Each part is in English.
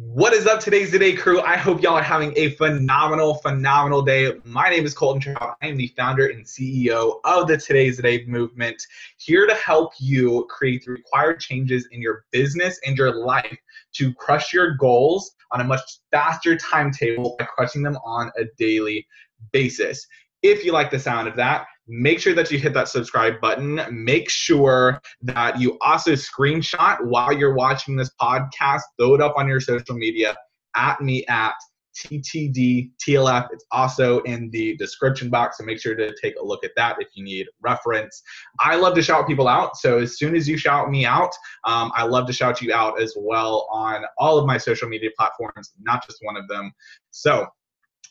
What is up, today's today crew? I hope y'all are having a phenomenal, phenomenal day. My name is Colton Trout. I am the founder and CEO of the Today's the Day movement, here to help you create the required changes in your business and your life to crush your goals on a much faster timetable by crushing them on a daily basis. If you like the sound of that, make sure that you hit that subscribe button. Make sure that you also screenshot while you're watching this podcast, throw it up on your social media at me at TTD TLF. It's also in the description box, so make sure to take a look at that if you need reference. I love to shout people out, so as soon as you shout me out, um, I love to shout you out as well on all of my social media platforms, not just one of them. So,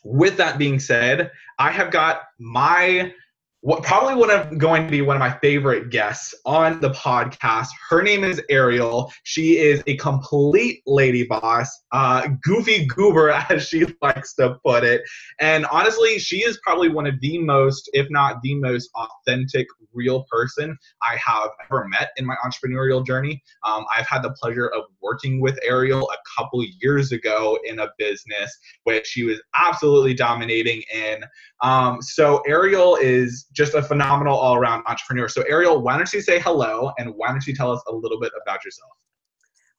with that being said, I have got my what probably one of going to be one of my favorite guests on the podcast. Her name is Ariel. She is a complete lady boss, uh, goofy goober as she likes to put it. And honestly, she is probably one of the most, if not the most authentic, real person I have ever met in my entrepreneurial journey. Um, I've had the pleasure of working with Ariel a couple years ago in a business which she was absolutely dominating in. Um, so Ariel is just a phenomenal all around entrepreneur. So, Ariel, why don't you say hello and why don't you tell us a little bit about yourself?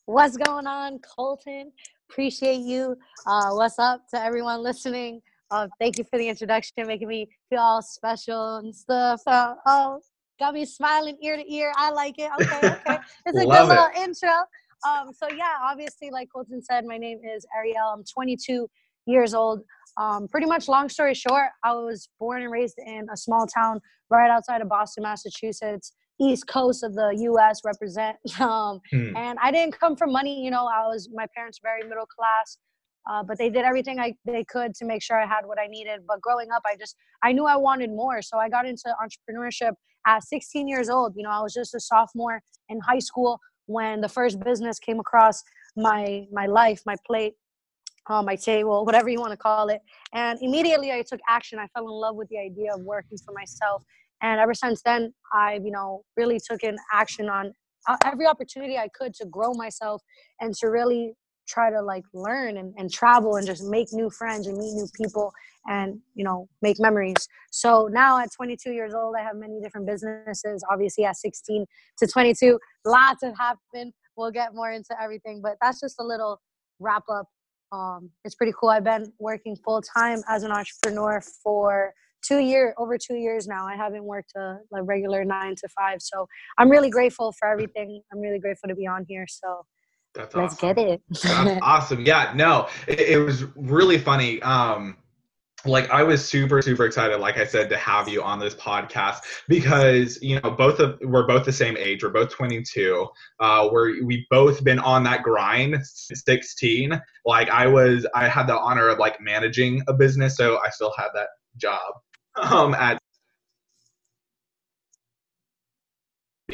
What's going on, Colton? Appreciate you. Uh, what's up to everyone listening? Uh, thank you for the introduction, making me feel all special and stuff. Uh, oh, got me smiling ear to ear. I like it. Okay, okay. It's a good little intro. Um, so yeah, obviously, like Colton said, my name is Ariel. I'm 22 years old. Um, pretty much, long story short, I was born and raised in a small town right outside of Boston, Massachusetts, east coast of the U.S. represent. Um, hmm. And I didn't come from money. You know, I was my parents very middle class, uh, but they did everything I they could to make sure I had what I needed. But growing up, I just I knew I wanted more, so I got into entrepreneurship at 16 years old. You know, I was just a sophomore in high school when the first business came across my my life, my plate on my table, whatever you want to call it. And immediately I took action. I fell in love with the idea of working for myself. And ever since then, I've, you know, really taken action on uh, every opportunity I could to grow myself and to really try to like learn and, and travel and just make new friends and meet new people and you know make memories so now at 22 years old i have many different businesses obviously at 16 to 22 lots have happened we'll get more into everything but that's just a little wrap up um, it's pretty cool. I've been working full time as an entrepreneur for two year over two years now. I haven't worked a, a, regular nine to five, so I'm really grateful for everything. I'm really grateful to be on here. So That's let's awesome. get it. That's awesome. Yeah, no, it, it was really funny. Um, like I was super super excited like I said to have you on this podcast because you know both of we're both the same age we're both 22 uh we're we both been on that grind 16 like I was I had the honor of like managing a business so I still had that job um at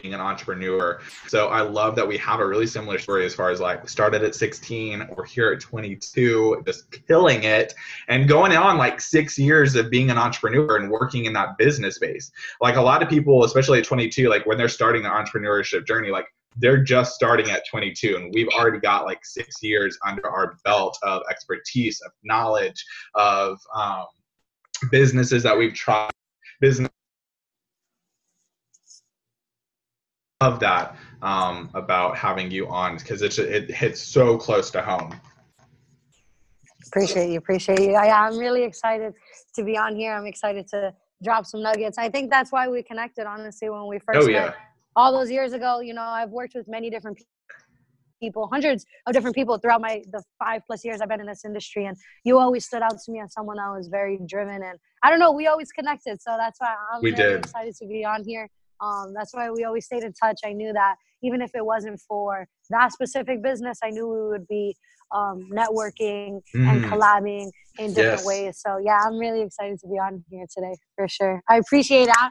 being an entrepreneur. So I love that we have a really similar story as far as like we started at 16, we're here at 22, just killing it, and going on like six years of being an entrepreneur and working in that business space. Like a lot of people, especially at 22, like when they're starting their entrepreneurship journey, like they're just starting at 22 and we've already got like six years under our belt of expertise of knowledge of um, businesses that we've tried business love that um, about having you on because it it hits so close to home. Appreciate you, appreciate you. I, I'm really excited to be on here. I'm excited to drop some nuggets. I think that's why we connected, honestly, when we first oh, yeah. met all those years ago. You know, I've worked with many different people, hundreds of different people throughout my the five plus years I've been in this industry, and you always stood out to me as someone that was very driven. And I don't know, we always connected, so that's why I'm we really did. excited to be on here. Um, that's why we always stayed in touch. I knew that even if it wasn't for that specific business, I knew we would be um, networking mm. and collabing in different yes. ways. So yeah, I'm really excited to be on here today for sure. I appreciate I,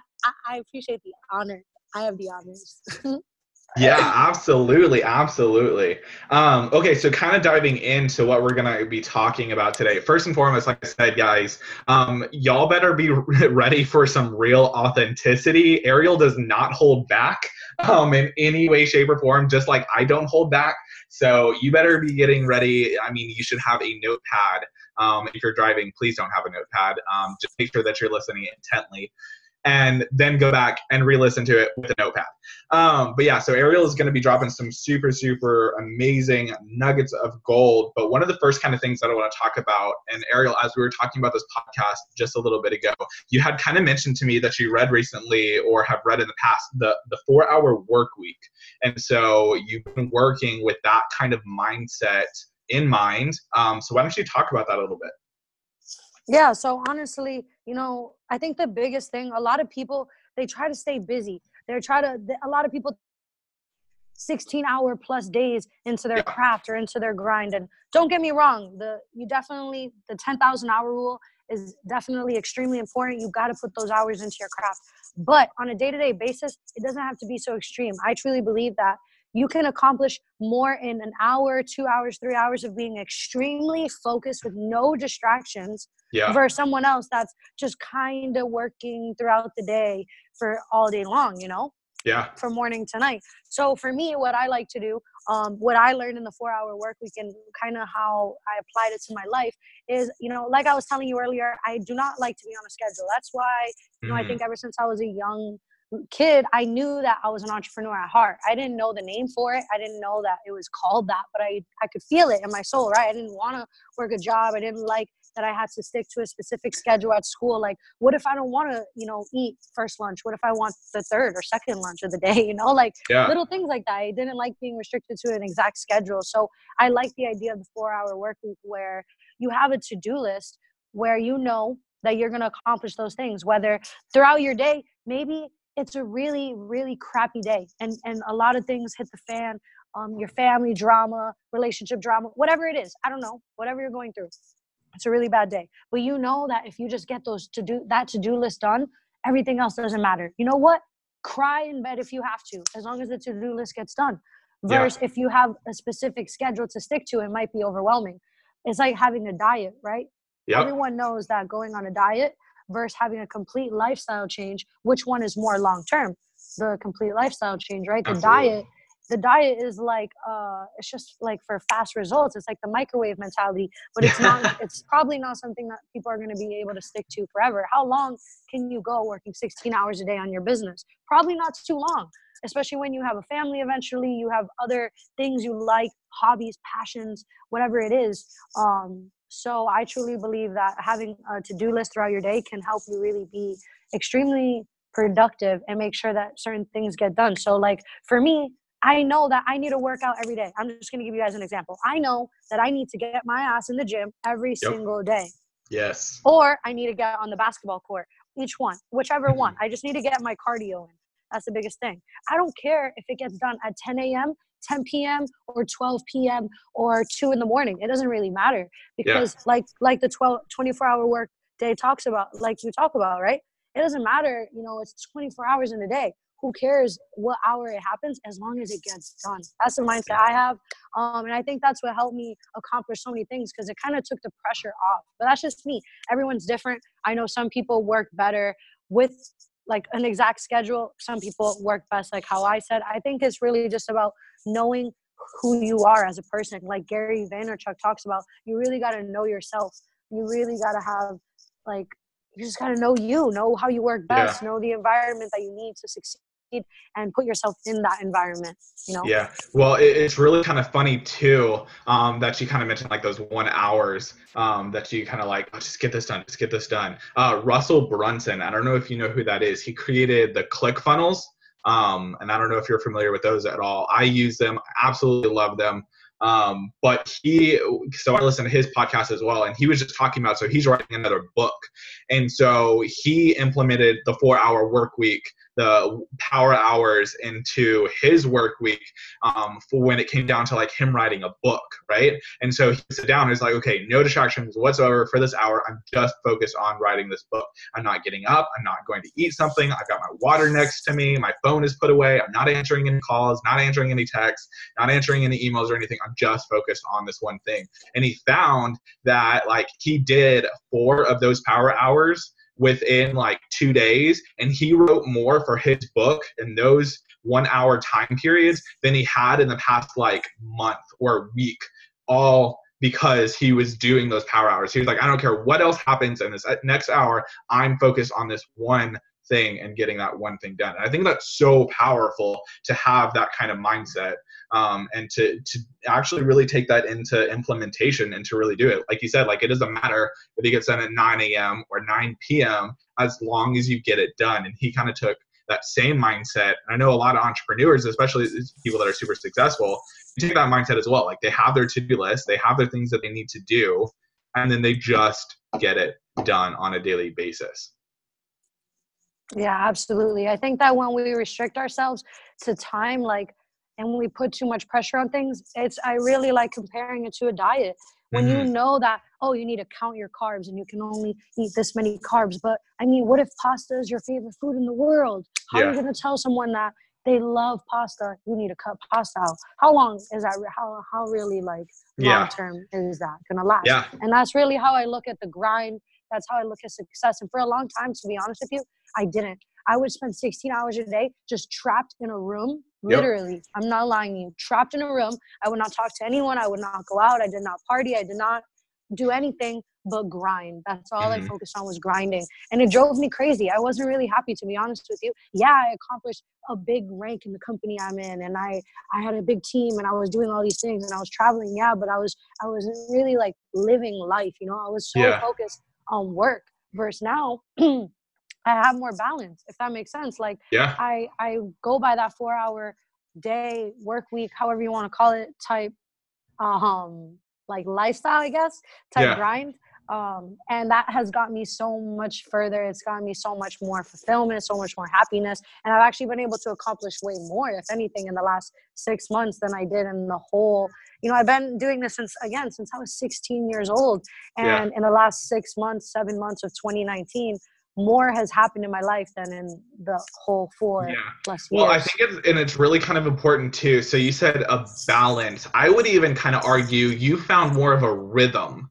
I appreciate the honor. I have the honors. yeah absolutely absolutely um, okay so kind of diving into what we're gonna be talking about today first and foremost like i said guys um, y'all better be ready for some real authenticity ariel does not hold back um, in any way shape or form just like i don't hold back So you better be getting ready. I mean, you should have a notepad. Um, if you're driving, please don't have a notepad. Um, just make sure that you're listening intently and then go back and re-listen to it with a notepad. Um, but yeah, so Ariel is going to be dropping some super, super amazing nuggets of gold. But one of the first kind of things that I want to talk about, and Ariel, as we were talking about this podcast just a little bit ago, you had kind of mentioned to me that you read recently or have read in the past the the four hour work week, and so you've been working with that kind of mindset in mind. Um, so why don't you talk about that a little bit? Yeah, so honestly, you know, I think the biggest thing, a lot of people, they try to stay busy. They're try to, a lot of people 16 hour plus days into their craft or into their grind. And don't get me wrong, the you definitely the 10,000 hour rule is definitely extremely important. You got to put those hours into your craft. But on a day-to-day basis, it doesn't have to be so extreme. I truly believe that you can accomplish more in an hour, two hours, three hours of being extremely focused with no distractions yeah. versus someone else that's just kind of working throughout the day for all day long, you know? Yeah. From morning to night. So for me, what I like to do, um, what I learned in the four hour work week and kind of how I applied it to my life is, you know, like I was telling you earlier, I do not like to be on a schedule. That's why, you know, mm. I think ever since I was a young kid, I knew that I was an entrepreneur at heart. I didn't know the name for it. I didn't know that it was called that, but I, I could feel it in my soul, right? I didn't want to work a job. I didn't like that I had to stick to a specific schedule at school. Like, what if I don't want to, you know, eat first lunch? What if I want the third or second lunch of the day? You know, like yeah. little things like that. I didn't like being restricted to an exact schedule. So I like the idea of the four hour work week where you have a to do list where you know that you're going to accomplish those things, whether throughout your day, maybe it's a really really crappy day and and a lot of things hit the fan um, your family drama relationship drama whatever it is i don't know whatever you're going through it's a really bad day. But you know that if you just get those to do that to do list done everything else doesn't matter. You know what? Cry in bed if you have to as long as the to do list gets done versus yeah. if you have a specific schedule to stick to it might be overwhelming. It's like having a diet right? Yep. everyone knows that going on a diet versus having a complete lifestyle change which one is more long term the complete lifestyle change right? The Absolutely. diet the diet is like uh it's just like for fast results it's like the microwave mentality but it's not it's probably not something that people are going to be able to stick to forever. How long can you go working 16 hours a day on your business? Probably not too long especially when you have a family eventually you have other things you like hobbies passions whatever it is um so I truly believe that having a to-do list throughout your day can help you really be extremely productive and make sure that certain things get done. So like for me, I know that I need to work out every day. I'm just going to give you guys an example. I know that I need to get my ass in the gym every yep. single day. Yes. Or I need to get on the basketball court. Each one, whichever mm-hmm. one. I just need to get my cardio in. That's the biggest thing. I don't care if it gets done at 10 a.m. 10 p.m. or 12 p.m. or 2 in the morning. It doesn't really matter because yeah. like like the 12 24 hour work day talks about like you talk about, right? It doesn't matter, you know, it's 24 hours in a day. Who cares what hour it happens as long as it gets done? That's the mindset I have. Um, and I think that's what helped me accomplish so many things because it kind of took the pressure off. But that's just me. Everyone's different. I know some people work better with like an exact schedule. Some people work best like how I said. I think it's really just about knowing who you are as a person. Like Gary Vaynerchuk talks about, you really got to know yourself. You really got to have like you just got to know you, know how you work best, yeah. know the environment that you need to succeed and put yourself in that environment you know? Yeah. Well it, it's really kind of funny too um, that you kind of mentioned like those one hours um, that you kind of like oh, just get this done just get this done. Uh, russell brunson i don't know if you know who that is. He created the ClickFunnels um, and i don't know if you're familiar with those at all. I use them absolutely love them. Um, but he, so I listened to his podcast as well, and he was just talking about, so he's writing another book. And so he implemented the four hour work week the power hours into his work week um, for when it came down to like him writing a book, right? And so he sat down and he's like, okay, no distractions whatsoever for this hour. I'm just focused on writing this book. I'm not getting up. I'm not going to eat something. I've got my water next to me. My phone is put away. I'm not answering any calls, not answering any texts, not answering any emails or anything. I'm just focused on this one thing. And he found that like he did four of those power hours within like two days and he wrote more for his book in those one hour time periods than he had in the past like month or week all because he was doing those power hours he was like i don't care what else happens in this uh, next hour i'm focused on this one thing and getting that one thing done. And I think that's so powerful to have that kind of mindset um, and to to actually really take that into implementation and to really do it. Like you said, like it doesn't matter if it gets done at 9 a.m. or 9 p.m. as long as you get it done. And he kind of took that same mindset. And I know a lot of entrepreneurs, especially people that are super successful, take that mindset as well. Like they have their to-do list, they have their things that they need to do, and then they just get it done on a daily basis. Yeah, absolutely. I think that when we restrict ourselves to time, like, and when we put too much pressure on things, it's, I really like comparing it to a diet. When mm-hmm. you know that, oh, you need to count your carbs and you can only eat this many carbs. But I mean, what if pasta is your favorite food in the world? How yeah. are you going to tell someone that they love pasta? You need to cut pasta out. How long is that? How, how really like long term is that going to last? Yeah. And that's really how I look at the grind. That's how I look at success. And for a long time, to be honest with you, I didn't. I would spend 16 hours a day just trapped in a room. Literally, yep. I'm not lying to you. Trapped in a room. I would not talk to anyone. I would not go out. I did not party. I did not do anything but grind. That's all mm-hmm. I focused on was grinding. And it drove me crazy. I wasn't really happy to be honest with you. Yeah, I accomplished a big rank in the company I'm in and I I had a big team and I was doing all these things and I was traveling, yeah, but I was I wasn't really like living life, you know. I was so yeah. focused on work versus now I have more balance, if that makes sense. Like yeah. I I go by that four hour day, work week, however you want to call it, type um like lifestyle, I guess, type yeah. grind. Um, and that has got me so much further. It's gotten me so much more fulfillment, so much more happiness. And I've actually been able to accomplish way more, if anything, in the last six months than I did in the whole. You know, I've been doing this since again since I was 16 years old, and yeah. in the last six months, seven months of 2019, more has happened in my life than in the whole four yeah. plus years. Well, I think it's and it's really kind of important too. So you said a balance. I would even kind of argue you found more of a rhythm.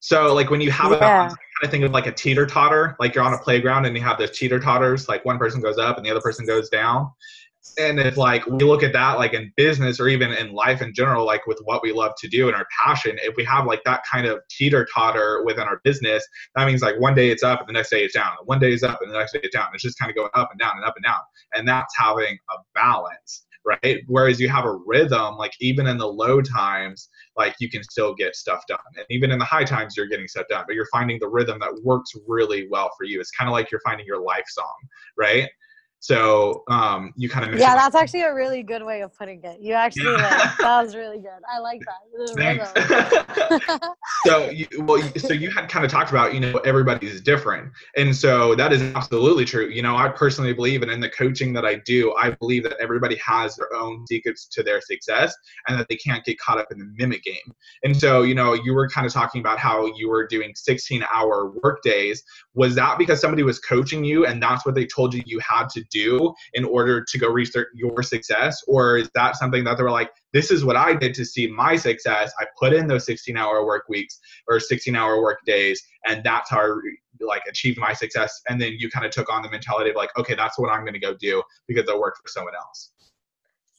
So like when you have yeah. a balance, I kind of think of like a teeter totter. Like you're on a playground and you have those teeter totters. Like one person goes up and the other person goes down and if like we look at that like in business or even in life in general like with what we love to do and our passion if we have like that kind of teeter totter within our business that means like one day it's up and the next day it's down. One day is up and the next day it's down. It's just kind of going up and down and up and down. And that's having a balance right? Whereas you have a rhythm like even in the low times like you can still get stuff done. And even in the high times you're getting stuff done but you're finding the rhythm that works really well for you. It's kind of like you're finding your life song right so um, you kind of yeah, that's actually a really good way of putting it. You actually like, that was really good. I like that. Thanks. so you, well, so you had kind of talked about you know everybody's different, and so that is absolutely true. You know, I personally believe, and in the coaching that I do, I believe that everybody has their own secrets to their success, and that they can't get caught up in the mimic game. And so you know, you were kind of talking about how you were doing 16-hour work days. Was that because somebody was coaching you, and that's what they told you you had to do in order to go their, your success? Or is that something that they were like, this is what I did to see my success. I put in those 16 hour work weeks or 16 hour work days, and that's how I like achieved my success. And then you kind of took on the mentality of like, okay, that's what I'm going to go do because it worked for someone else.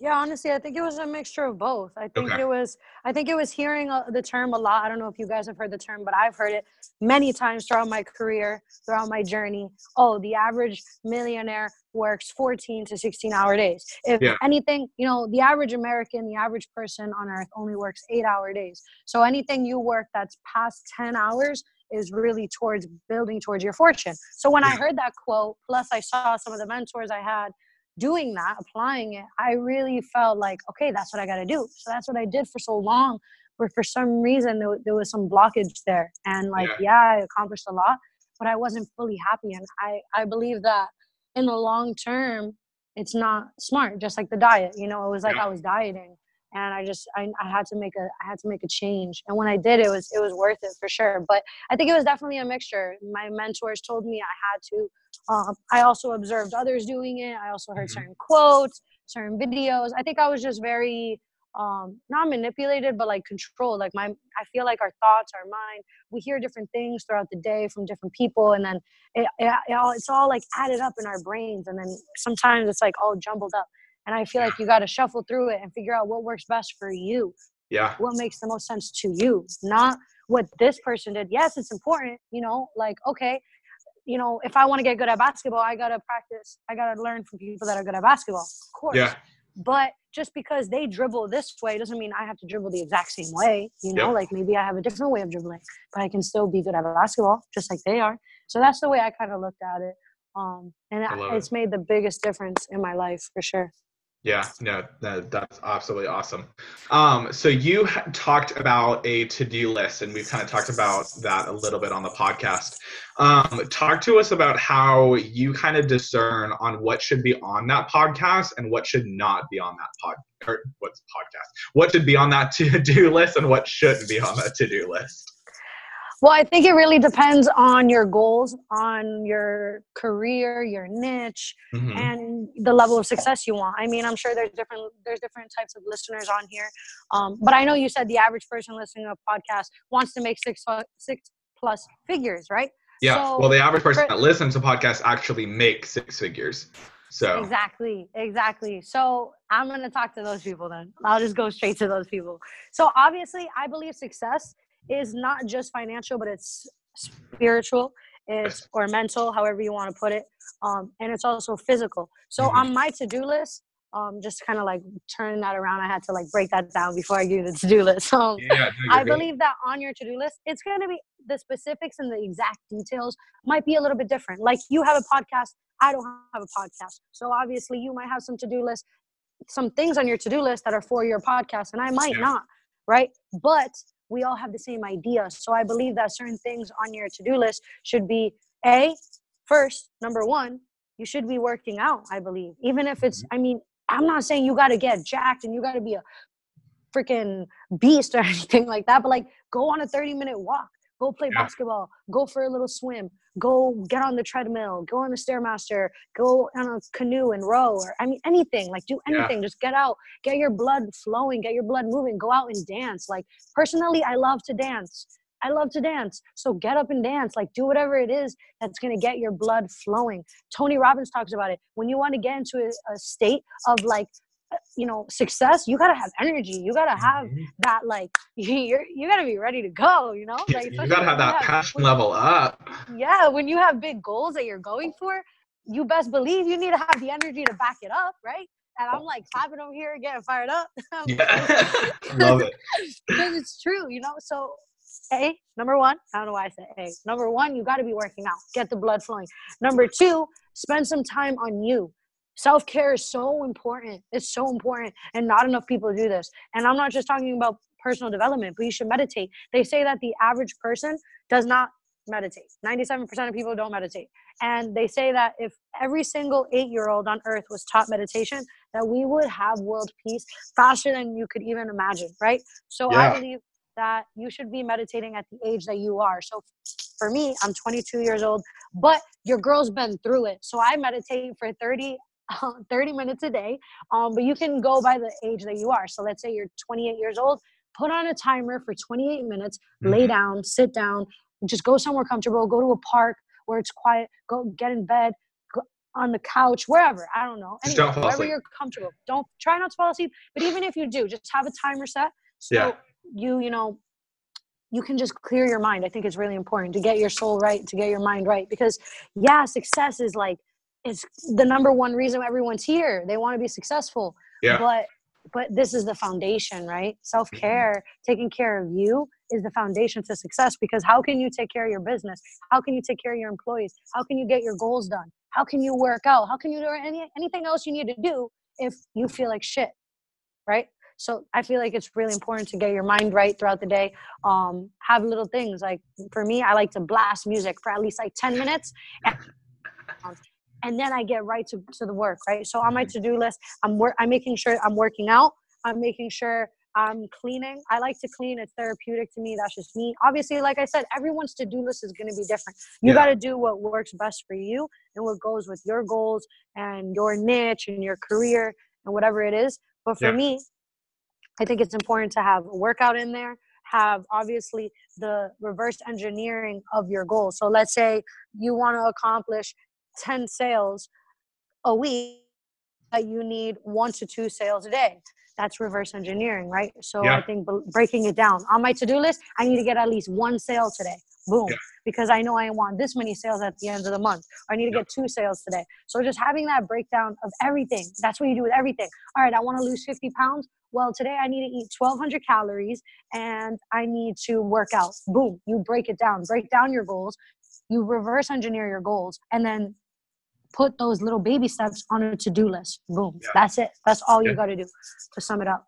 Yeah, honestly, I think it was a mixture of both. I think okay. it was I think it was hearing uh, the term a lot. I don't know if you guys have heard the term, but I've heard it many times throughout my career, throughout my journey. Oh, the average millionaire works 14 to 16 hour days. If yeah. anything, you know, the average American, the average person on earth only works 8-hour days. So anything you work that's past 10 hours is really towards building towards your fortune. So when. I heard that quote, plus I saw some of the mentors I had doing that, applying it, I really felt like, okay, that's what I got to do. So that's what I did for so long. But for some reason, there, there was some blockage there. And like, yeah. yeah, I accomplished a lot, but I wasn't fully happy. And I, I believe that in the long term, it's not smart, just like the diet. You know, it was like yeah. I was dieting and I just I, I had to make a I had to make a change. And when I did, it was it was worth it for sure. But I think it was definitely a mixture. My mentors told me I had to um, I also observed others doing it. I also heard mm-hmm. certain quotes, certain videos. I think I was just very um not manipulated but like controlled like my i feel like our thoughts our mind we hear different things throughout the day from different people and then it, it, it all, it's all like added up in our brains and then sometimes it's like all jumbled up and i feel like you got to shuffle through it and figure out what works best for you yeah what makes the most sense to you not what this person did yes it's important you know like okay you know if i want to get good at basketball i gotta practice i gotta learn from people that are good at basketball of course yeah but just because they dribble this way doesn't mean I have to dribble the exact same way. You know, Yep. like maybe I have a different way of dribbling, but I can still be good at basketball just like they are. So that's the way I kind of looked at it. Um, and I I- it's made the biggest difference in my life for sure. Yeah, no, that, that's absolutely awesome. Um, so you talked about a to-do list, and we've kind of talked about that a little bit on the podcast. Um, talk to us about how you kind of discern on what should be on that podcast and what should not be on that pod or what's podcast, what should be on that to-do list and what shouldn't be on that to-do list. Well, I think it really depends on your goals, on your career, your niche, Mhm. and the level of success you want. I mean, I'm sure there's different there's different types of listeners on here, um, but I know you said the average person listening to a podcast wants to make six six plus figures, right? Yeah. So- well, the average person for- that listens to podcasts actually make six figures. So Exactly, exactly. So I'm gonna talk to those people then. I'll just go straight to those people. So obviously, I believe success is not just financial, but it's spiritual, it's or mental, however you want to put it, um, and it's also physical. So Mhm. on my to-do list, um, just kind of like turning that around, I had to like break that down before I give you the to-do list. Um, yeah, I good. believe that on your to-do list, it's going to be the specifics and the exact details might be a little bit different. Like you have a podcast, I don't have a podcast. So obviously you might have some to-do list, some things on your to-do list that are for your podcast and I might Yeah. not, right? But we all have the same idea. So I believe that certain things on your to-do list should be A, first, number 1, you should be working out, I believe. Even if it's mm-hmm. I mean, I'm not saying you got to get jacked and you got to be a freaking beast or anything like that, but like go on a 30 minute walk, go play Yeah. basketball, go for a little swim, go get on the treadmill, go on the stairmaster, go on a canoe and row, or I mean anything. Like do Yeah. anything. Just get out, get your blood flowing, get your blood moving, go out and dance. Like personally, I love to dance. I love to dance. So get up and dance. Like do whatever it is that's gonna get your blood flowing. Tony Robbins talks about it. When you want to get into a, a state of like you know success you gotta have energy. You gotta have Mhm. that like you're you gotta be ready to go you know? Like you gotta have that passion when- level up. yeah when you have big goals that you're going for you best believe you need to have the energy to back it up right? And i'm like clapping over here getting fired up. Yeah. Love it. because it's true you know? So a number one i don't know why i said a. Number one you got to be working out. Get the blood flowing. Number two spend some time on you self-care is so important. It's so important and not enough people do this. And i'm not just talking about personal development but you should meditate. They say that the average person does not meditate. 97% of people don't meditate. And they say that if every single eight year old on earth was taught meditation that we would have world peace faster than you could even imagine right? So Yeah. i believe that you should be meditating at the age that you are. So for me i'm 22 years old but your girl's been through it. So i meditate for 30 30 minutes a day um, but you can go by the age that you are. So let's say you're 28 years old put on a timer for 28 minutes lay Mhm. down sit down just go somewhere comfortable go to a park where it's quiet go get in bed go on the couch wherever i don't know. Just don't wherever you're comfortable. Don't try not to fall asleep but even if you do just have a timer set so Yeah. you you know you can just clear your mind. I think it's really important to get your soul right to get your mind right because yeah success is like it's the number one reason everyone's here. They want to be successful. Yeah. but but this is the foundation right? Self-care taking care of you is the foundation to success because how can you take care of your business? How can you take care of your employees? How can you get your goals done? How can you work out? How can you do any, anything else you need to do if you feel like shit right? So i feel like it's really important to get your mind right throughout the day. Um have little things like for me i like to blast music for at least like 10 minutes and, then i get right to, to the work right? So on my mm-hmm. to-do list i'm work i'm making sure i'm working out. I'm making sure i'm cleaning. I like to clean. It's therapeutic to me. That's just me. Obviously like i said everyone's to-do list is going to be different. You Yeah. got to do what works best for you and what goes with your goals and your niche and your career and whatever it is. But for Yeah. me I think it's important to have a workout in there, have obviously the reverse engineering of your goals. So let's say you want to accomplish 10 sales a week, but you need one to two sales a day. That's reverse engineering, right? So Yeah. I think b- breaking it down on my to do list, I need to get at least one sale today. Boom. Yeah. Because I know I want this many sales at the end of the month. I need to Yeah. get two sales today. So just having that breakdown of everything. That's what you do with everything. All right, I want to lose 50 pounds. Well, today I need to eat 1200 calories and I need to work out. Boom. You break it down. Break down your goals. You reverse engineer your goals and then put those little baby steps on a to-do list. Boom. Yeah. That's it. That's all you got to do to sum it up.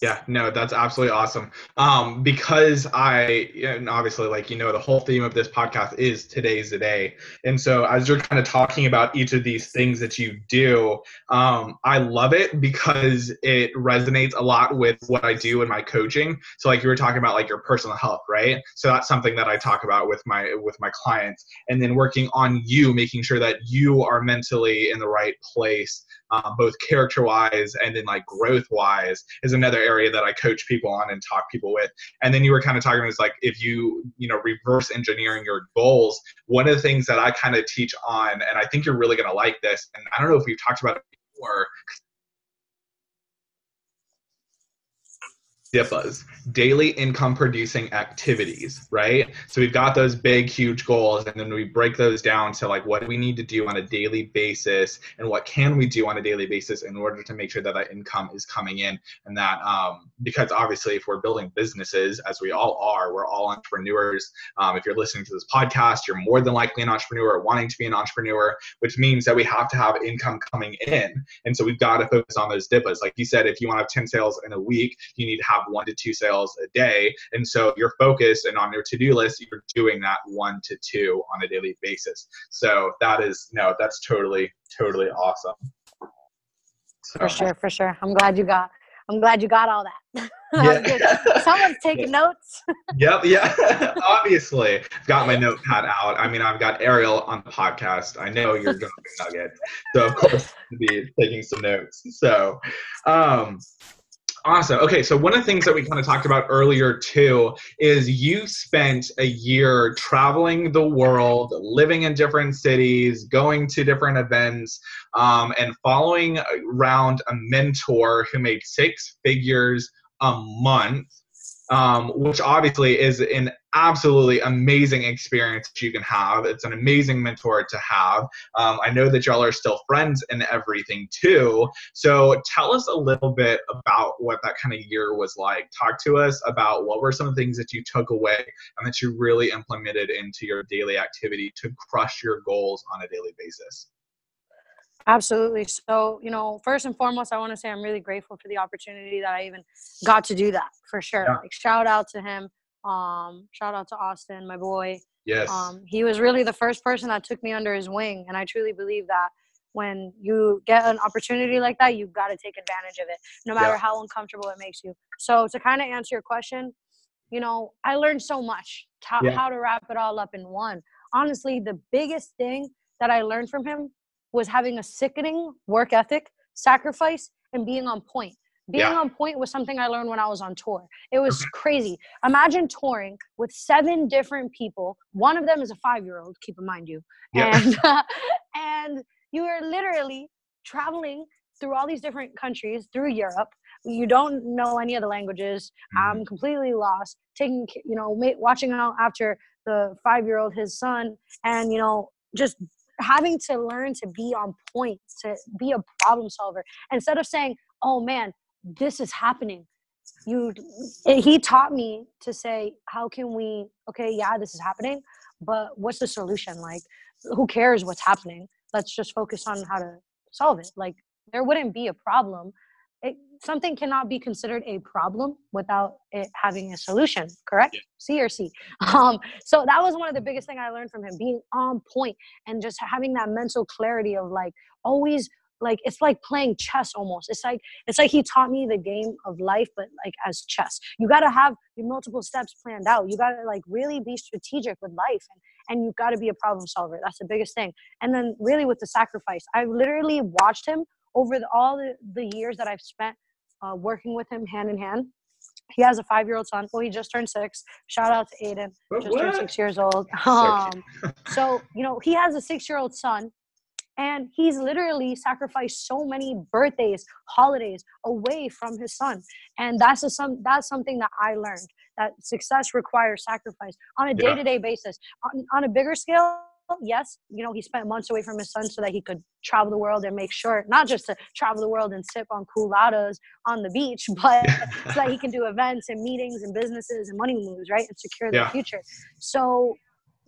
Yeah, no, that's absolutely awesome. Um, because I, and obviously, like, you know, the whole theme of this podcast is today's the day. And so, as you're kind of talking about each of these things that you do, um, I love it because it resonates a lot with what I do in my coaching. So, like, you were talking about, like, your personal health, right? So, that's something that I talk about with my with my clients, and then working on you, making sure that you are mentally in the right place um, both character wise and then like growth wise is another area that I coach people on and talk people with. And then you were kind of talking about is like if you you know reverse engineering your goals. One of the things that I kind of teach on, and I think you're really gonna like this. And I don't know if we've talked about it before. DIPAs, daily income producing activities, right? So we've got those big, huge goals, and then we break those down to like what do we need to do on a daily basis, and what can we do on a daily basis in order to make sure that that income is coming in, and that um, because obviously if we're building businesses, as we all are, we're all entrepreneurs. Um, if you're listening to this podcast, you're more than likely an entrepreneur wanting to be an entrepreneur, which means that we have to have income coming in, and so we've got to focus on those DIPAs. Like you said, if you want to have 10 sales in a week, you need to have one to two sales a day. And so you're focused and on your to-do list, you're doing that one to two on a daily basis. So that is no, that's totally, totally awesome. So, For sure, for sure. I'm glad you got. I'm glad you got all that. That was good. Yeah. Someone's taking notes. yep, yeah. Obviously, I've got my notepad out. I mean, I've got Ariel on the podcast. I know you're dropping nuggets, so of course, to be taking some notes. So, um, Awesome. Okay, so one of the things that we kind of talked about earlier too is you spent a year traveling the world, living in different cities, going to different events, um, and following around a mentor who made six figures a month, um, which obviously is an absolutely amazing experience that you can have. It's an amazing mentor to have. Um, I know that y'all are still friends and everything too. So tell us a little bit about what that kind of year was like. Talk to us about what were some of the things that you took away and that you really implemented into your daily activity to crush your goals on a daily basis. Absolutely. So, you know, first and foremost, I want to say I'm really grateful for the opportunity that I even got to do that for sure. Yeah. Like, shout out to him. Um, shout out to Austin, my boy. Yes. Um, he was really the first person that took me under his wing. And I truly believe that when you get an opportunity like that, you've got to take advantage of it, no matter Yeah. how uncomfortable it makes you. So, to kind of answer your question, you know, I learned so much how, Yeah. how to wrap it all up in one. Honestly, the biggest thing that I learned from him was having a sickening work ethic, sacrifice, and being on point. Being Yeah. on point was something I learned when I was on tour. It was crazy. Imagine touring with seven different people. One of them is a five-year-old. Keep in mind, you Yeah. and and you are literally traveling through all these different countries through Europe. You don't know any of the languages. Mm-hmm. I'm completely lost. Taking, you know, watching out after the five-year-old, his son, and you know, just having to learn to be on point, to be a problem solver, instead of saying, "Oh man, this is happening." You, he taught me to say, "How can we? Okay, yeah, this is happening, but what's the solution? Like, who cares what's happening? Let's just focus on how to solve it. Like, there wouldn't be a problem. It, something cannot be considered a problem without it having a solution. Correct? C or C. Um, so that was one of the biggest thing I learned from him, being on point and just having that mental clarity of like always like it's like playing chess almost. It's like it's like he taught me the game of life, but like as chess. You got to have your multiple steps planned out. You got to like really be strategic with life, and and you've got to be a problem solver. That's the biggest thing. And then really with the sacrifice, I literally watched him over the, all the, the years that I've spent uh, working with him hand in hand. He has a five year old son. Well, he just turned six. Shout out to Aiden, just What? turned six years old. Um, so, you know, he has a six year old son, and he's literally sacrificed so many birthdays, holidays away from his son. And that's a, some that's something that I learned that success requires sacrifice on a day to day basis. On, on a bigger scale, yes, you know, he spent months away from his son so that he could travel the world and make sure not just to travel the world and sip on cooladas on the beach, but so that he can do events and meetings and businesses and money moves, right? And secure Yeah. future. So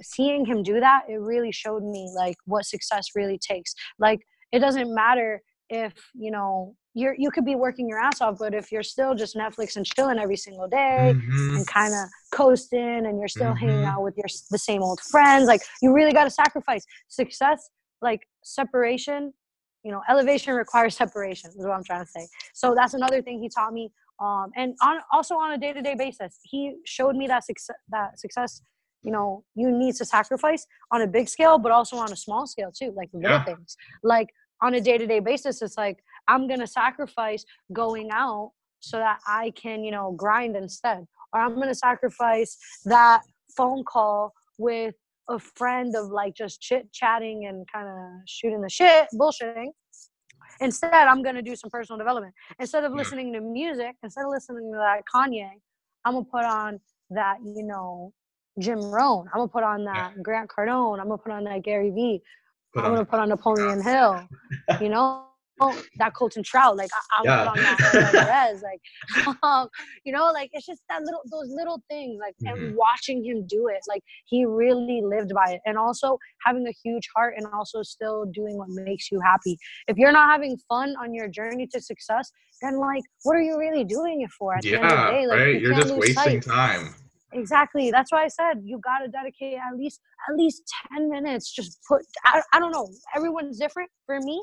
seeing him do that, it really showed me like what success really takes. Like it doesn't matter if, you know, you're you could be working your ass off, but if you're still just Netflix and chilling every single day Mhm. and kind of coasting and you're still hanging Mhm. out with your the same old friends, like you really got to sacrifice success, like separation. You know, elevation requires separation. Is what I'm trying to say. So that's another thing he taught me. Um, and on also on a day to day basis, he showed me that success. That success, you know, you need to sacrifice on a big scale, but also on a small scale too, like little Yeah. things. Like on a day to day basis, it's like I'm gonna sacrifice going out so that I can, you know, grind instead. Or I'm gonna sacrifice that phone call with a friend of like just chit chatting and kind of shooting the shit, bullshitting. Instead, I'm gonna do some personal development. Instead of Yeah. listening to music, instead of listening to that Kanye, I'm gonna put on that, you know, Jim Rohn. I'm gonna put on that Grant Cardone. I'm gonna put on that Gary Vee. I'm gonna put on Napoleon Hill. You know, that Colton Trout. Like I, I'm Yeah. put on that Perez. Like, um, you know, like it's just that little, those little things. Like, Mhm. and watching him do it, like he really lived by it, and also having a huge heart, and also still doing what makes you happy. If you're not having fun on your journey to success, then like, what are you really doing it for? At the end of the yeah, day, like, right. you You're just wasting sight time. Exactly that's why i said you got to dedicate at least at least 10 minutes just put I, I don't know everyone's different. For me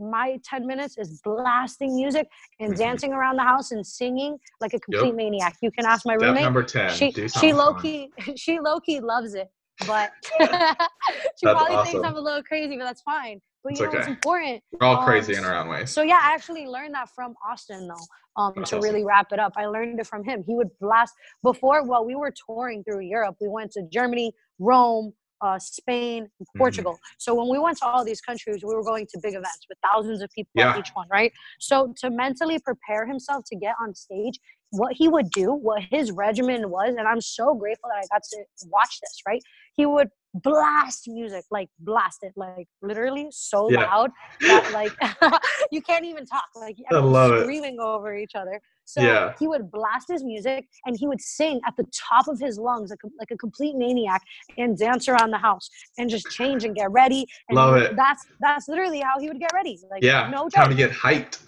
my 10 minutes is blasting music and Mhm. dancing around the house and singing like a complete maniac. You can ask my Step roommate. number ten. she do she key she low key loves it but she That's probably thinks i'm a little crazy but that's fine but It's you know it's important We're all um, crazy in our own ways. so yeah, I actually learned that from Austin though. Um, That's to awesome. really wrap it up, I learned it from him. He would blast before. Well, we were touring through Europe. We went to Germany, Rome, uh, Spain, Mm-hmm. Portugal. So when we went to all these countries, we were going to big events with thousands of people Yeah. at each one, right? So to mentally prepare himself to get on stage, what he would do, what his regimen was, and I'm so grateful that I got to watch this, right? He would blast music, like blast it, like literally so Yeah. loud that like you can't even talk. Like I love it. screaming over each other. So Yeah. he would blast his music and he would sing at the top of his lungs like a, like a complete maniac and dance around the house and just change and get ready. And Love it. That's that's literally how he would get ready. Like yeah. no time joke to get hyped.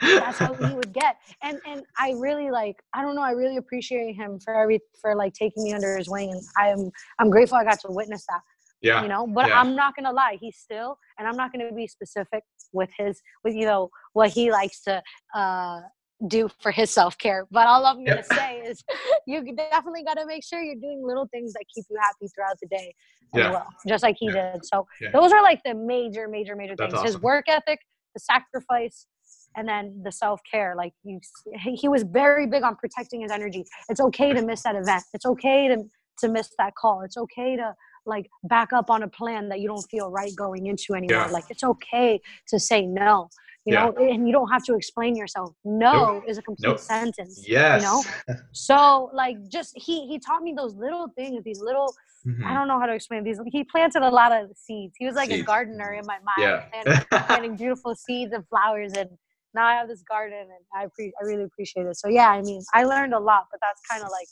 that's how he would get and and i really like i don't know i really appreciate him for every for like taking me under his wing and i'm i'm grateful i got to witness that yeah. you know but yeah. i'm not gonna lie he's still and i'm not gonna be specific with his with you know what he likes to uh do for his self-care but all i'm gonna say is you definitely got to make sure you're doing little things that keep you happy throughout the day as Yeah. well just like he Yeah. did so Yeah. those are like the major major major That's things his work ethic the sacrifice and then the self-care like you he was very big on protecting his energy it's okay to miss that event it's okay to to miss that call it's okay to like back up on a plan that you don't feel right going into anymore like it's okay to say no you Yeah. know and you don't have to explain yourself no is a complete Nope. sentence yes. You know? so like just he he taught me those little things these little Mhm. i don't know how to explain these he planted a lot of seeds he was like a gardener in my mind Yeah. planting, planting beautiful seeds and flowers and now i have this garden and i pre- i really appreciate it so yeah i mean i learned a lot but that's kind of like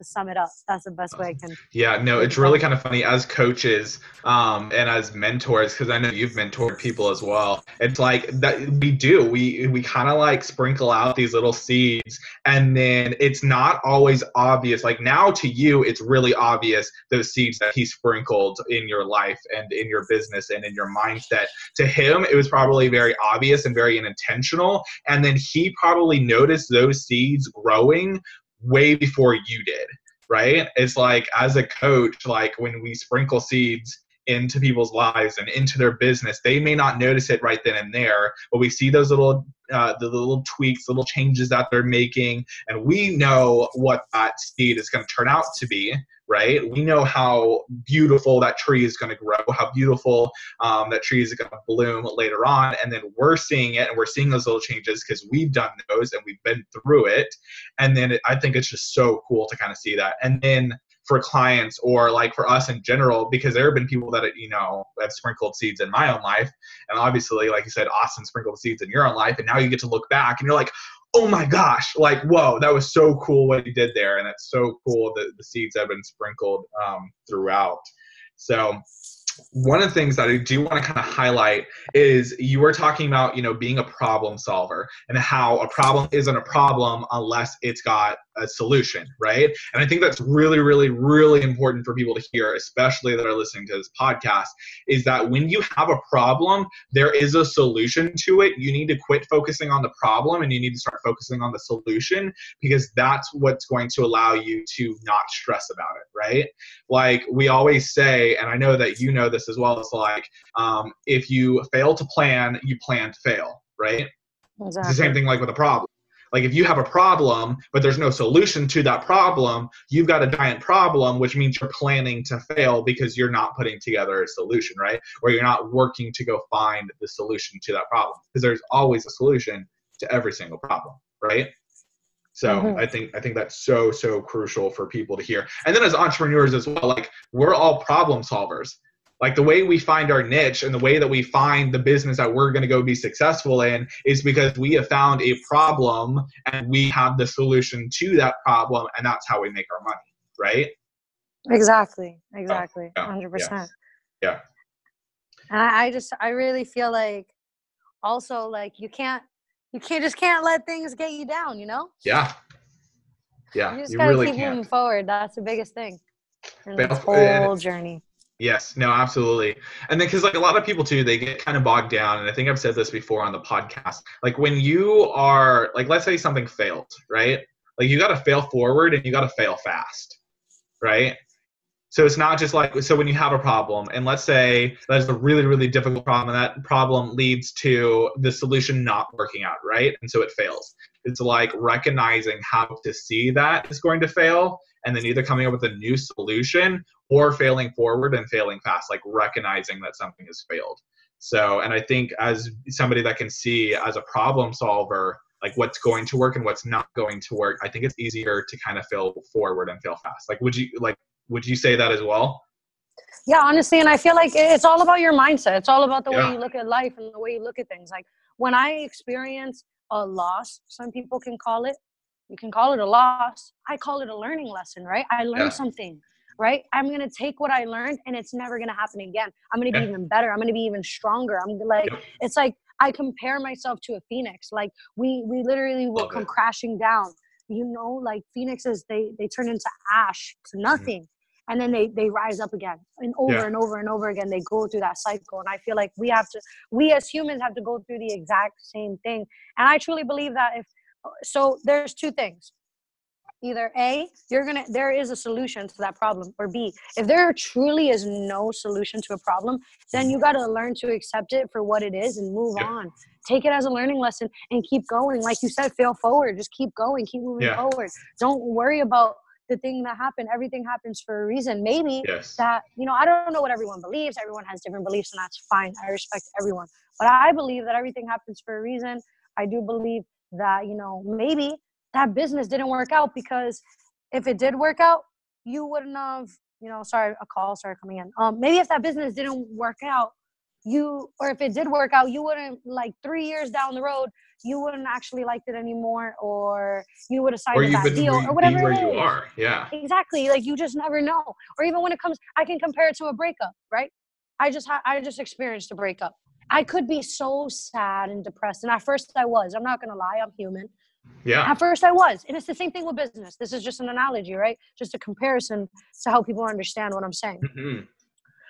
to sum it up that's the best way i can Yeah, no, it's really kind of funny as coaches um, and as mentors because I know you've mentored people as well. It's like that we do we we kind of like sprinkle out these little seeds, and then it's not always obvious. Like now to you, it's really obvious those seeds that he sprinkled in your life and in your business and in your mindset. To him, it was probably very obvious and very unintentional, and then he probably noticed those seeds growing way before you did right? It's like as a coach, like when we sprinkle seeds into people's lives and into their business, they may not notice it right then and there, but we see those little uh, the little tweaks, little changes that they're making, and we know what that seed is going to turn out to be, right? We know how beautiful that tree is going to grow, how beautiful um, that tree is going to bloom later on. And then we're seeing it and we're seeing those little changes because we've done those and we've been through it. And then it, I think it's just so cool to kind of see that. And then for clients or like for us in general, because there have been people that, you know, have sprinkled seeds in my own life. And obviously, like you said, Austin sprinkled seeds in your own life. And now you get to look back and you're like, oh my gosh, like, whoa, that was so cool what he did there. And it's so cool that the seeds have been sprinkled um, throughout. So, one of the things that I do want to kind of highlight is you were talking about, you know, being a problem solver and how a problem isn't a problem unless it's got a solution, right? And I think that's really, really, really important for people to hear, especially that are listening to this podcast, is that when you have a problem, there is a solution to it. You need to quit focusing on the problem and you need to start focusing on the solution because that's what's going to allow you to not stress about it, right? Like we always say, and I know that you know this as well, it's like um, if you fail to plan, you plan to fail, right? Exactly. It's the same thing like with a problem like if you have a problem, but there's no solution to that problem, you've got a giant problem, which means you're planning to fail because you're not putting together a solution, right? Or you're not working to go find the solution to that problem because there's always a solution to every single problem, right? So mm-hmm. I think I think that's so so crucial for people to hear. And then as entrepreneurs as well, like we're all problem solvers like the way we find our niche and the way that we find the business that we're going to go be successful in is because we have found a problem and we have the solution to that problem and that's how we make our money right? Exactly oh, exactly oh, yeah, 100% yes. yeah. And I, I just i really feel like also like you can't you can't just can't let things get you down you know? Yeah. Yeah you just gotta really keep can't. moving forward that's the biggest thing in this whole journey Yes, no, absolutely. And then because like a lot of people too, they get kind of bogged down. And I think I've said this before on the podcast. Like when you are like, let's say something failed, right? Like you got to fail forward and you got to fail fast, right? So it's not just like so when you have a problem, and let's say that's a really really difficult problem, and that problem leads to the solution not working out, right? And so it fails. It's like recognizing how to see that it's going to fail, and then either coming up with a new solution or failing forward and failing fast, like recognizing that something has failed. So, and I think as somebody that can see as a problem solver, like what's going to work and what's not going to work, I think it's easier to kind of fail forward and fail fast. Like, would you like would you say that as well? Yeah, honestly, and I feel like it's all about your mindset. It's all about the yeah. way you look at life and the way you look at things. Like when I experience a loss, some people can call it. You can call it a loss. I call it a learning lesson, right? I learned yeah. something, right? I'm gonna take what I learned, and it's never gonna happen again. I'm gonna yeah. be even better. I'm gonna be even stronger. I'm like, it's like I compare myself to a phoenix. Like we we literally will Love come it. crashing down. You know, like phoenixes, they they turn into ash to mm-hmm. nothing. Mm-hmm and then they they rise up again and over yeah. and over and over again they go through that cycle and i feel like we have to we as humans have to go through the exact same thing and i truly believe that if so there's two things either a you're gonna there is a solution to that problem or b if there truly is no solution to a problem then you mm-hmm. got to learn to accept it for what it is and move yeah. on. Take it as a learning lesson and keep going. Like you said fail forward. Just keep going. Keep moving yeah. forward. Don't worry about the thing that happened. Everything happens for a reason. Maybe yes. that you know i don't know what everyone believes. Everyone has different beliefs and that's fine. I respect everyone. But i believe that everything happens for a reason. I do believe that you know maybe that business didn't work out because if it did work out you wouldn't have you know sorry a call started coming in. Um maybe if that business didn't work out you or if it did work out you wouldn't like three years down the road you wouldn't actually liked it anymore or you would have signed that deal or whatever where you are yeah. Exactly like you just never know. Or even when it comes i can compare it to a breakup right? I just ha- i just experienced a breakup. I could be so sad and depressed and at first i was i'm not gonna lie i'm human yeah. At first i was and it's the same thing with business. This is just an analogy right? Just a comparison to how people understand what i'm saying. Mm-hmm.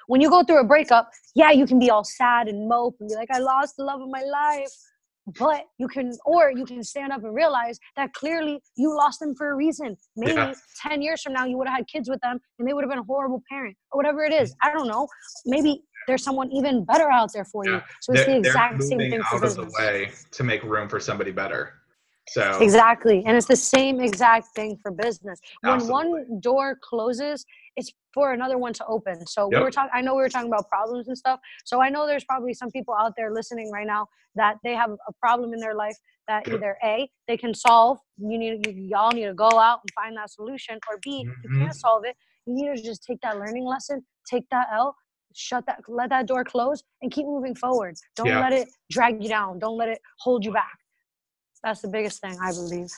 When you go through a breakup, yeah, you can be all sad and mope and be like, I lost the love of my life. but you can or you can stand up and realize that clearly you lost them for a reason. Maybe Yeah. 10 years from now you would have had kids with them and they would have been a horrible parent or whatever it is. I don't know. Maybe there's someone even better out there for you. So it's the They're, they're exact same thing for out of the way to make room for somebody better. So exactly and it's the same exact thing for business when one door closes it's for another one to open so we Yep. were talking i know we were talking about problems and stuff so i know there's probably some people out there listening right now that they have a problem in their life that Yep. either a they can solve you need you, y'all need to go out and find that solution or b you Mhm. can't solve it you need to just take that learning lesson take that l shut that let that door close and keep moving forward don't Yeah. let it drag you down don't let it hold you back that's the biggest thing i believe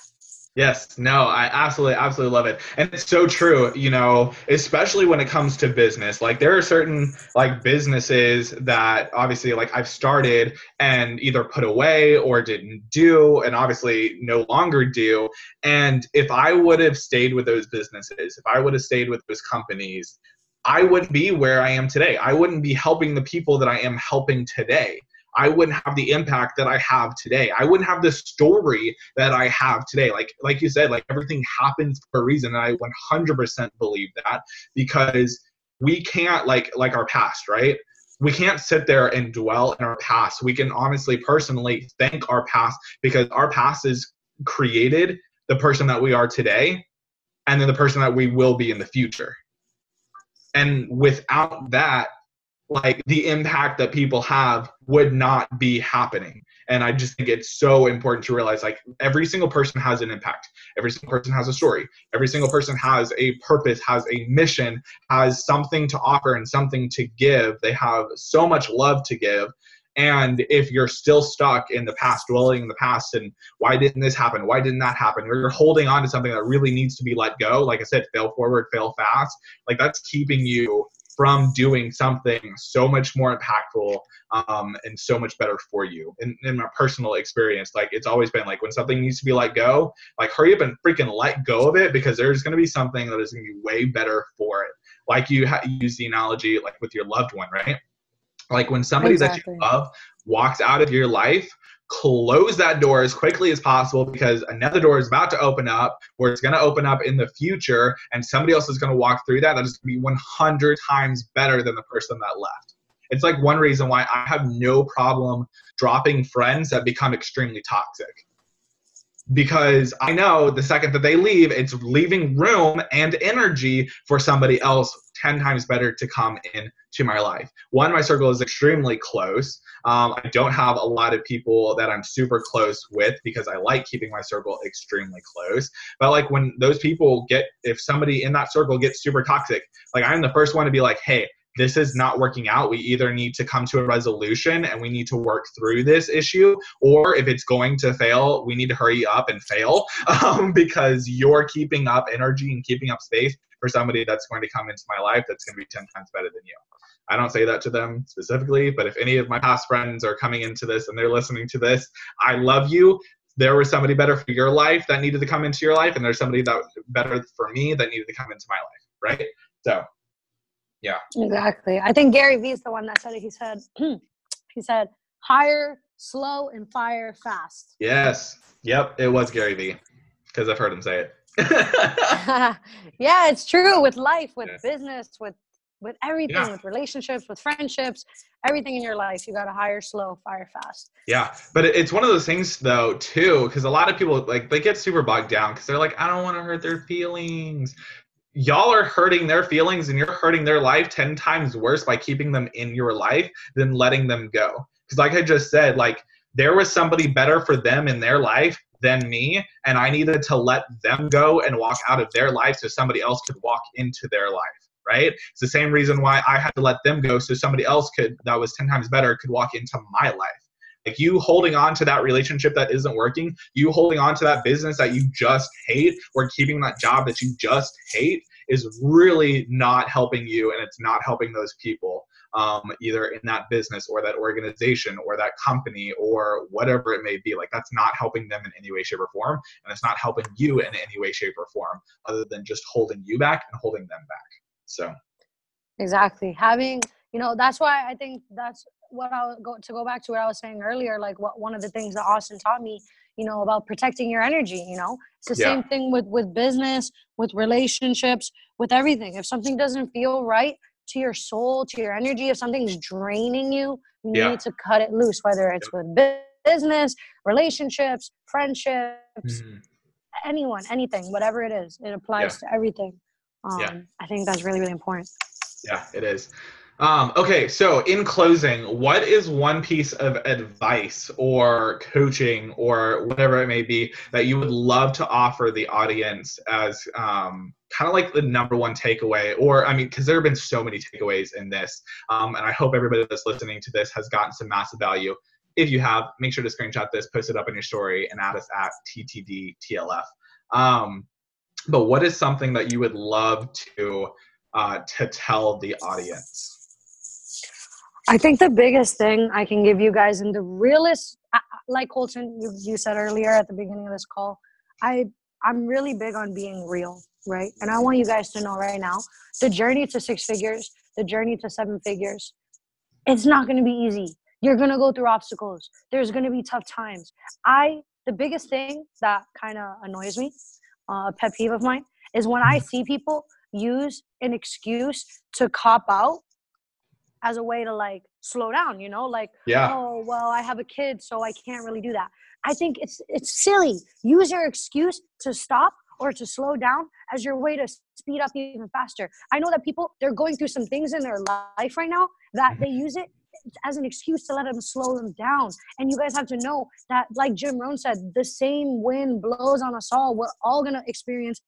Yes, no, I absolutely, absolutely love it. And it's so true, you know, especially when it comes to business. Like there are certain like businesses that obviously like I've started and either put away or didn't do and obviously no longer do. And if I would have stayed with those businesses, if I would have stayed with those companies, I wouldn't be where I am today. I wouldn't be helping the people that I am helping today. I wouldn't have the impact that I have today. I wouldn't have the story that I have today. Like like you said, like everything happens for a reason. And I 100% believe that because we can't like like our past, right? We can't sit there and dwell in our past. We can honestly, personally thank our past because our past has created the person that we are today, and then the person that we will be in the future. And without that, like the impact that people have would not be happening. And I just think it's so important to realize like every single person has an impact. Every single person has a story. Every single person has a purpose, has a mission, has something to offer and something to give. They have so much love to give. And if you're still stuck in the past, dwelling in the past, and why didn't this happen? Why didn't that happen? Or you're holding on to something that really needs to be let go. Like I said, fail forward, fail fast. Like that's keeping you from doing something so much more impactful um, and so much better for you. In, in my personal experience, like it's always been like when something needs to be let go, like hurry up and freaking let go of it because there's going to be something that is going to be way better for it. Like you ha- use the analogy like with your loved one, right? Like when somebody that you love walks out of your life, close that door as quickly as possible because another door is about to open up or it's going to open up in the future and somebody else is going to walk through that. That is going to be 100 times better than the person that left. It's like one reason why i have no problem dropping friends that become extremely toxic because i know the second that they leave it's leaving room and energy for somebody else 10 times better to come in to my life one my circle is extremely close um, I don't have a lot of people that I'm super close with because I like keeping my circle extremely close. But like when those people get, if somebody in that circle gets super toxic, like I'm the first one to be like, hey, this is not working out. We either need to come to a resolution and we need to work through this issue, or if it's going to fail, we need to hurry up and fail um, because you're keeping up energy and keeping up space for somebody that's going to come into my life that's going to be 10 times better than you. I don't say that to them specifically, but if any of my past friends are coming into this and they're listening to this, I love you. There was somebody better for your life that needed to come into your life, and there's somebody that better for me that needed to come into my life, right? So, yeah, Exactly. I think Gary Vee is the one that said it. He said, he said, hire slow and fire fast. yes, yep, it was Gary Vee because I've heard him say it. yeah, it's true with life, with Yeah. business, with with everything, Yeah. with relationships, with friendships, everything in your life. You got to hire slow, fire fast. Yeah, but it's one of those things though too, because a lot of people like they get super bogged down because they're like, I don't want to hurt their feelings. Y'all are hurting their feelings, and you're hurting their life ten times worse by keeping them in your life than letting them go. Because like I just said, like there was somebody better for them in their life than me, and I needed to let them go and walk out of their life so somebody else could walk into their life. Right? It's the same reason why I had to let them go so somebody else could that was ten times better could walk into my life like you holding on to that relationship that isn't working you holding on to that business that you just hate or keeping that job that you just hate is really not helping you and it's not helping those people um, either in that business or that organization or that company or whatever it may be. Like that's not helping them in any way shape or form and it's not helping you in any way shape or form other than just holding you back and holding them back. So. Exactly. Having you know that's why i think that's what i go to go back to what i was saying earlier like what one of the things that austin taught me you know about protecting your energy you know it's the Yeah. same thing with with business with relationships with everything if something doesn't feel right to your soul to your energy if something's draining you you Yeah. need to cut it loose whether it's with business relationships friendships Mhm. anyone anything whatever it is it applies to everything um, Yeah. i think that's really really important Yeah, it is. Um, okay, so in closing, what is one piece of advice or coaching or whatever it may be that you would love to offer the audience as um, kind of like the number one takeaway? Or, I mean, because there have been so many takeaways in this, um, and I hope everybody that's listening to this has gotten some massive value. If you have, make sure to screenshot this, post it up in your story, and add us at TTDTLF. Um, but what is something that you would love to uh, to tell the audience? I think the biggest thing I can give you guys and the realest, like Colton, you, you said earlier at the beginning of this call, I I'm really big on being real, right? And I want you guys to know right now, the journey to six figures, the journey to seven figures, it's not going to be easy. You're going to go through obstacles. There's going to be tough times. I the biggest thing that kind of annoys me, uh, a pet peeve of mine, is when I see people use an excuse to cop out as a way to like slow down you know like Yeah. oh well i have a kid so i can't really do that. I think it's it's silly. Use your excuse to stop or to slow down as your way to speed up even faster. I know that people they're going through some things in their life right now that they mm-hmm. use it as an excuse to let them slow them down. And you guys have to know that like jim rohn said the same wind blows on us all. We're all to experience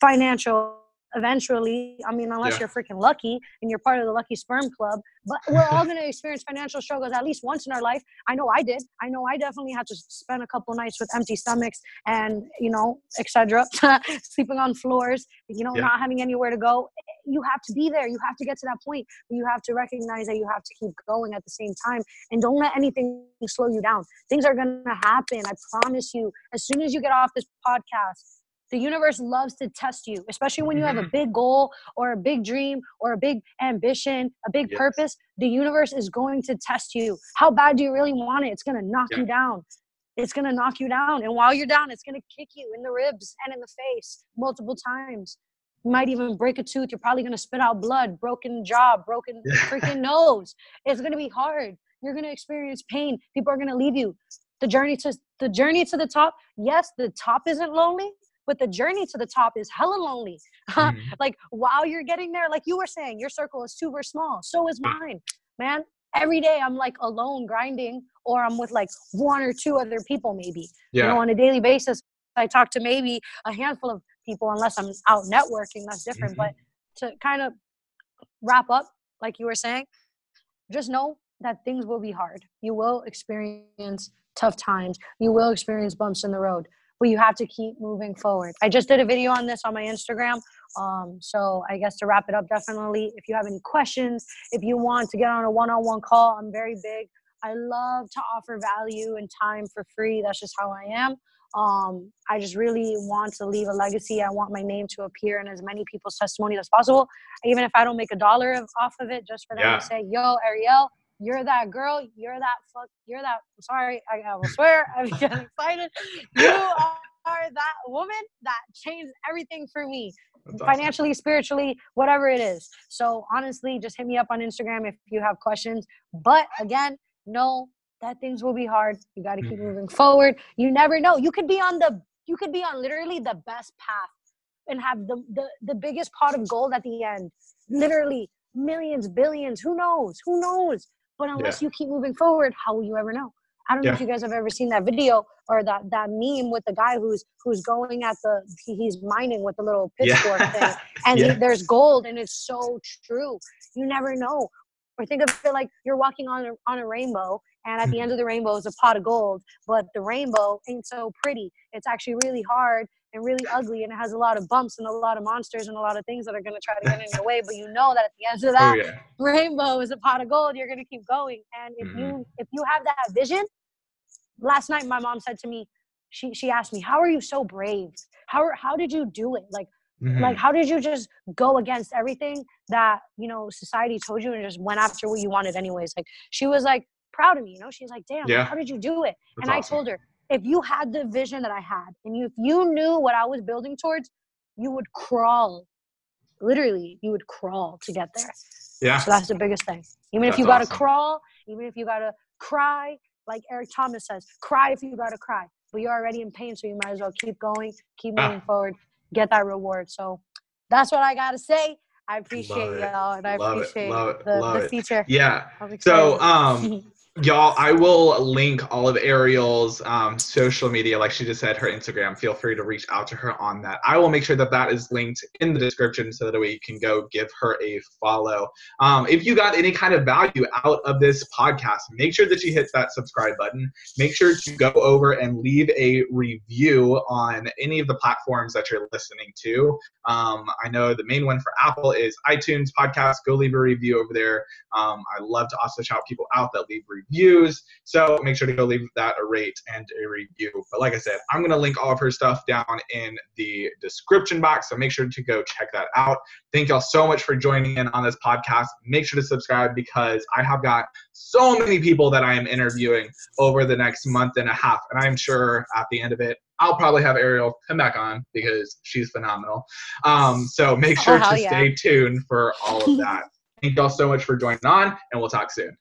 financial eventually i mean unless Yeah. you're freaking lucky and you're part of the lucky sperm club but we're all going to experience financial struggles at least once in our life. I know i did. I know i definitely had to spend a couple nights with empty stomachs and you know etc sleeping on floors you know Yeah. not having anywhere to go. You have to be there. You have to get to that point but you have to recognize that you have to keep going at the same time and don't let anything slow you down. Things are going to happen i promise you. As soon as you get off this podcast the universe loves to test you, especially when you have a mm-hmm. big goal or a big dream or a big ambition, a big Yes. purpose. The universe is going to test you. How bad do you really want it? It's going to knock Yeah. you down. It's going to knock you down. And while you're down, it's going to kick you in the ribs and in the face multiple times. You might even break a tooth. You're probably going to spit out blood, broken jaw, broken freaking nose. It's going to be hard. You're going to experience pain. People are going to leave you. The journey to the journey to the top. Yes, the top isn't lonely, but the journey to the top is hella lonely. Mhm. like while you're getting there, like you were saying, your circle is super small. So is mine, man. Every day I'm like alone grinding, or I'm with like one or two other people, maybe. You know, Yeah. on a daily basis, I talk to maybe a handful of people, unless I'm out networking. That's different. Mhm. But to kind of wrap up, like you were saying, just know that things will be hard. You will experience tough times. You will experience bumps in the road, but you have to keep moving forward. I just did a video on this on my Instagram. Um, so I guess to wrap it up, definitely, if you have any questions, if you want to get on a one-on-one call, I'm very big. I love to offer value and time for free. That's just how I am. Um, I just really want to leave a legacy. I want my name to appear in as many people's testimonies as possible, even if I don't make a dollar of, off of it, just for them Yeah. to say, "Yo, Ariel, you're that girl. You're that fuck. You're that. Sorry, I, I will swear. I'm getting excited. You are, are that woman that changed everything for me That's awesome. financially, spiritually, whatever it is. So honestly, just hit me up on Instagram if you have questions. But again, know that things will be hard. You got to keep Mhm. moving forward. You never know. You could be on the you could be on literally the best path and have the the, the biggest pot of gold at the end. Literally millions, billions, who knows? Who knows? But unless you keep moving forward, how will you ever know? I don't know if you guys have ever seen that video or that that meme with the guy who's who's going at the he's mining with the little pitchfork thing. And Yeah. there's gold and it's so true. You never know. Or think of it like you're walking on a, on a rainbow and at the Mm-hmm. end of the rainbow is a pot of gold but the rainbow ain't so pretty. It's actually really hard and really ugly and it has a lot of bumps and a lot of monsters and a lot of things that are going to try to get in your way but you know that at the end of Oh that yeah. rainbow is a pot of gold you're going to keep going and if you if you have that vision last night my mom said to me she she asked me how are you so brave how how did you do it like Mhm. Like, how did you just go against everything that you know society told you and just went after what you wanted anyways? Like, she was like proud of me. You know, she's like, damn, Yeah. how did you do it? That's and I told her, if you had the vision that I had, and you, if you knew what I was building towards, you would crawl. Literally, you would crawl to get there. yeah, So that's the biggest thing. Even if you gotta awesome. crawl, even if you gotta cry, like Eric Thomas says, cry if you gotta cry. But you're already in pain, so you might as well keep going, keep Ah. moving forward, get that reward. So that's what I gotta say. I appreciate it. y'all, and I Love it. appreciate Love it. the, Love the it. feature. yeah. So, um, y'all, I will link all of Ariel's um, social media, like she just said, her Instagram. Feel free to reach out to her on that. I will make sure that that is linked in the description so that we can go give her a follow. Um, if you got any kind of value out of this podcast, make sure that you hit that subscribe button. Make sure to go over and leave a review on any of the platforms that you're listening to. Um, I know the main one for Apple is iTunes podcast. Go leave a review over there. Um, I love to also shout people out that leave reviews. So make sure to go leave that a rate and a review. But like I said, I'm going to link all of her stuff down in the description box. So make sure to go check that out. Thank y'all so much for joining in on this podcast. Make sure to subscribe because I have got so many people that I am interviewing over the next month and a half. And I'm sure at the end of it, I'll probably have Ariel come back on because she's phenomenal. Um, so make Oh, sure hell to yeah. stay tuned for all of that. Thank y'all so much for joining on, and we'll talk soon.